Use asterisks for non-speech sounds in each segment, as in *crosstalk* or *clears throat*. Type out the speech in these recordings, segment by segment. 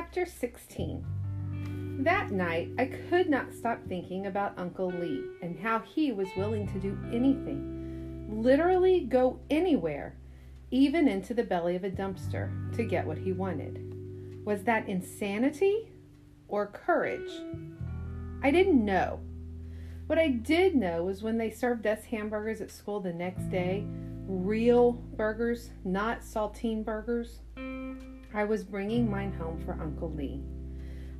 Chapter 16 That night, I could not stop thinking about Uncle Lee and how he was willing to do anything, literally go anywhere, even into the belly of a dumpster, to get what he wanted. Was that insanity or courage? I didn't know. What I did know was when they served us hamburgers at school the next day, real burgers, not saltine burgers, I was bringing mine home for Uncle Lee.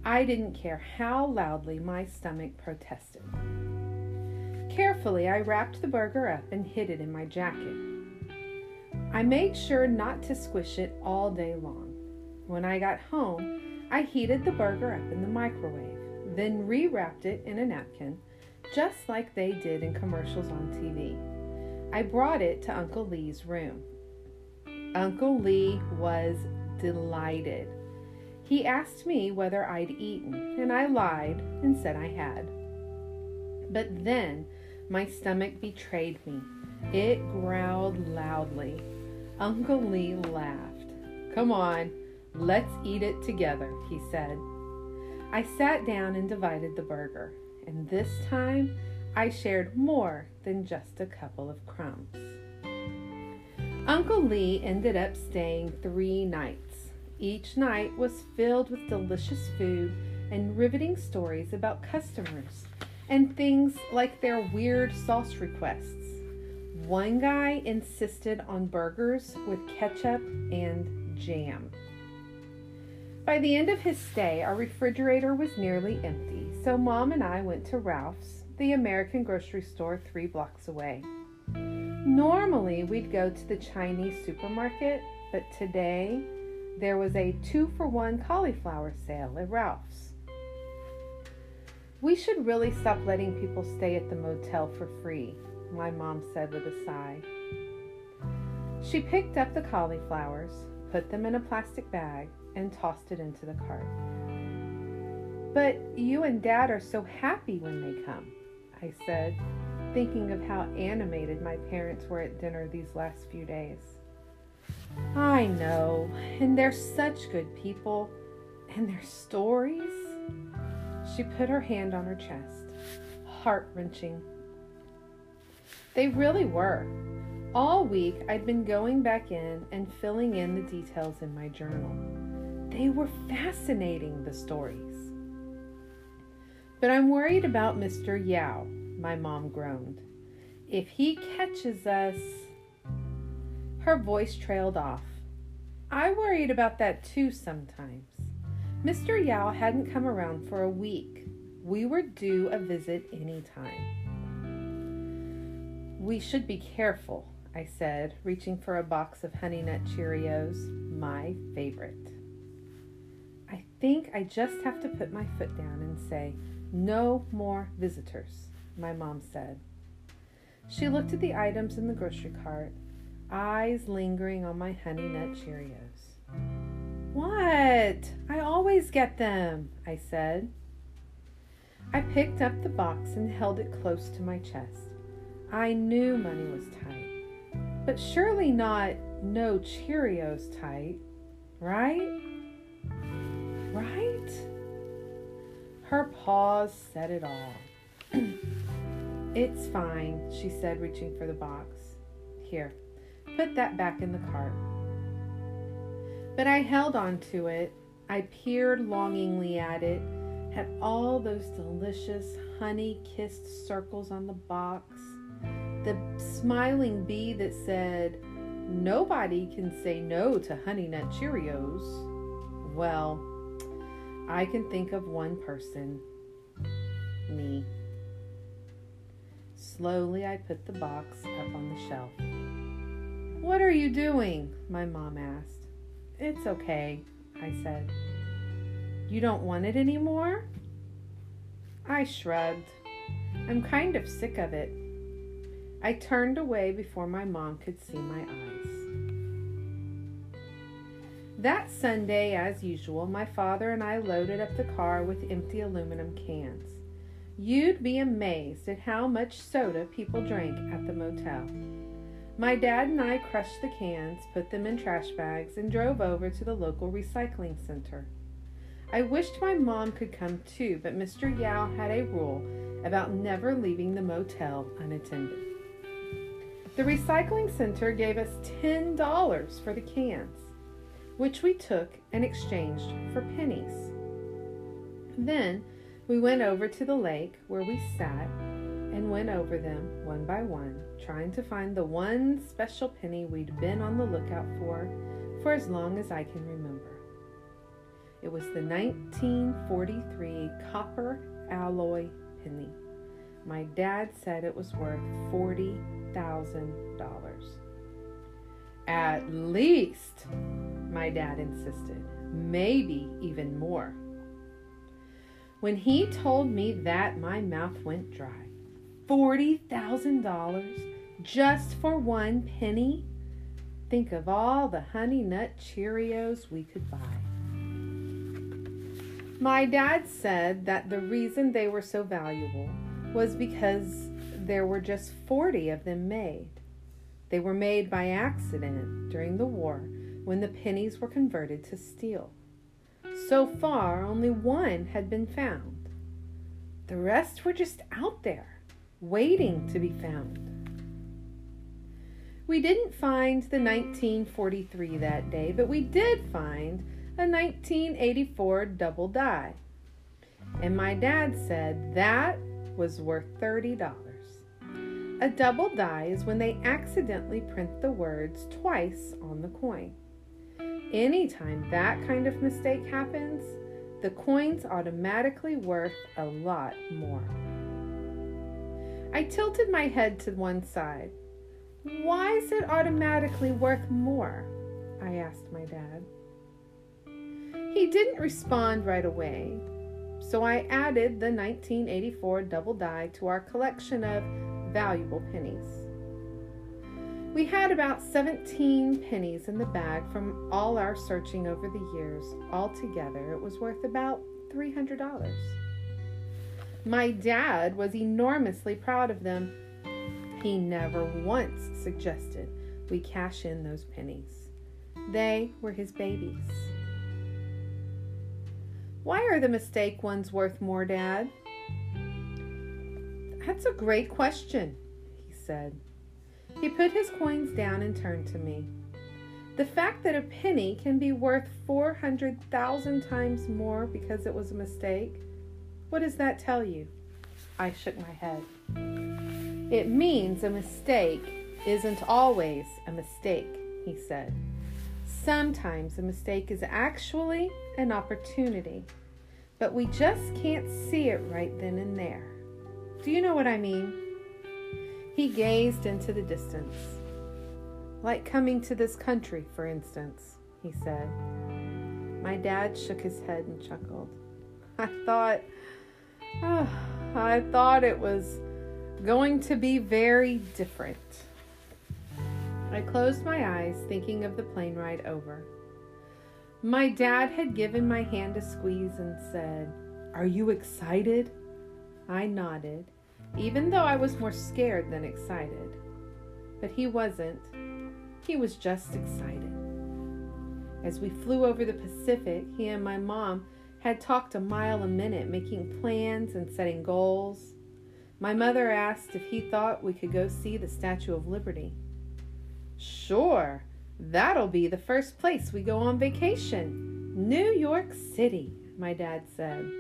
I didn't care how loudly my stomach protested. Carefully, I wrapped the burger up and hid it in my jacket. I made sure not to squish it all day long. When I got home, I heated the burger up in the microwave, then rewrapped it in a napkin, just like they did in commercials on TV. I brought it to Uncle Lee's room. Uncle Lee was delighted. He asked me whether I'd eaten, and I lied and said I had. But then my stomach betrayed me. It growled loudly. Uncle Lee laughed. Come on, let's eat it together, he said. I sat down and divided the burger, and this time I shared more than just a couple of crumbs. Uncle Lee ended up staying three nights. Each night was filled with delicious food and riveting stories about customers and things like their weird sauce requests. One guy insisted on burgers with ketchup and jam. By the end of his stay, our refrigerator was nearly empty, so Mom and I went to Ralph's, the American grocery store three blocks away. Normally, we'd go to the Chinese supermarket, but today there was a two for one cauliflower sale at Ralph's. We should really stop letting people stay at the motel for free, my mom said with a sigh. She picked up the cauliflowers, put them in a plastic bag, and tossed it into the cart. But you and Dad are so happy when they come, I said, thinking of how animated my parents were at dinner these last few days. I know, and they're such good people, and their stories. She put her hand on her chest. Heart wrenching. They really were. All week I'd been going back in and filling in the details in my journal. They were fascinating, the stories. But I'm worried about Mr. Yao, my mom groaned. If he catches us. Her voice trailed off. I worried about that too sometimes. Mr. Yao hadn't come around for a week. We were due a visit any time. We should be careful, I said, reaching for a box of Honey Nut Cheerios, my favorite. I think I just have to put my foot down and say, no more visitors, my mom said. She looked at the items in the grocery cart eyes lingering on my honey nut Cheerios. What? I always get them, I said. I picked up the box and held it close to my chest. I knew money was tight, but surely not no Cheerios tight, right? Right? Her pause said it all. *clears throat* it's fine, she said, reaching for the box. Here, put that back in the cart. But I held on to it. I peered longingly at it, at all those delicious honey kissed circles on the box, the smiling bee that said, Nobody can say no to Honey Nut Cheerios. Well, I can think of one person me. Slowly, I put the box up on the shelf. What are you doing? My mom asked. It's okay, I said. You don't want it anymore? I shrugged. I'm kind of sick of it. I turned away before my mom could see my eyes. That Sunday, as usual, my father and I loaded up the car with empty aluminum cans. You'd be amazed at how much soda people drank at the motel. My dad and I crushed the cans, put them in trash bags, and drove over to the local recycling center. I wished my mom could come too, but Mr. Yao had a rule about never leaving the motel unattended. The recycling center gave us $10 for the cans, which we took and exchanged for pennies. Then we went over to the lake where we sat and went over them one by one, trying to find the one special penny we'd been on the lookout for for as long as I can remember. It was the 1943 copper alloy penny. My dad said it was worth $40,000. At least, my dad insisted, maybe even more. When he told me that, my mouth went dry. $40,000 just for one penny? Think of all the honey nut Cheerios we could buy. My dad said that the reason they were so valuable was because there were just 40 of them made. They were made by accident during the war when the pennies were converted to steel. So far, only one had been found. The rest were just out there, waiting to be found. We didn't find the 1943 that day, but we did find a 1984 double die. And my dad said that was worth $30. A double die is when they accidentally print the words twice on the coin. Anytime that kind of mistake happens, the coin's automatically worth a lot more. I tilted my head to one side. Why is it automatically worth more? I asked my dad. He didn't respond right away, so I added the 1984 double die to our collection of valuable pennies. We had about 17 pennies in the bag from all our searching over the years. Altogether, it was worth about $300. My dad was enormously proud of them. He never once suggested we cash in those pennies. They were his babies. Why are the mistake ones worth more, Dad? That's a great question, he said. He put his coins down and turned to me. The fact that a penny can be worth 400,000 times more because it was a mistake, what does that tell you? I shook my head. It means a mistake isn't always a mistake, he said. Sometimes a mistake is actually an opportunity, but we just can't see it right then and there. Do you know what I mean? He gazed into the distance. Like coming to this country, for instance, he said. My dad shook his head and chuckled. *laughs* I thought, oh, I thought it was going to be very different. I closed my eyes, thinking of the plane ride over. My dad had given my hand a squeeze and said, Are you excited? I nodded, even though I was more scared than excited. But he wasn't. He was just excited. As we flew over the Pacific, he and my mom had talked a mile a minute, making plans and setting goals. My mother asked if he thought we could go see the Statue of Liberty. Sure, that'll be the first place we go on vacation. New York City, my dad said.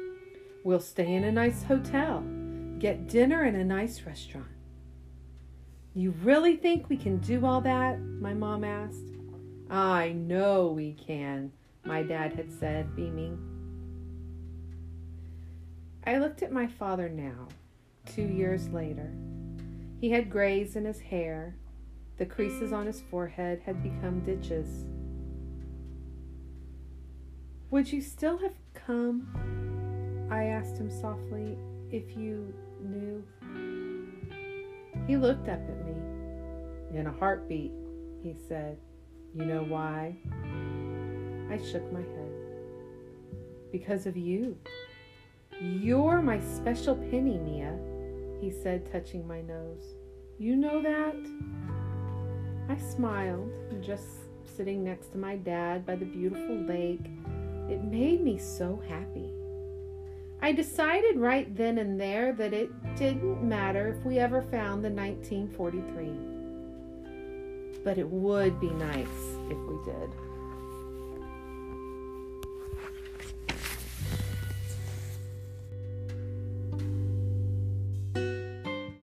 We'll stay in a nice hotel, get dinner in a nice restaurant. You really think we can do all that? My mom asked. I know we can, my dad had said, beaming. I looked at my father now, two years later. He had grays in his hair the creases on his forehead had become ditches. Would you still have come? I asked him softly, if you knew. He looked up at me. In a heartbeat, he said. You know why? I shook my head. Because of you. You're my special penny, Mia, he said, touching my nose. You know that? I smiled, just sitting next to my dad by the beautiful lake, It made me so happy. I decided right then and there that it didn't matter if we ever found the 1943. But it would be nice if we did.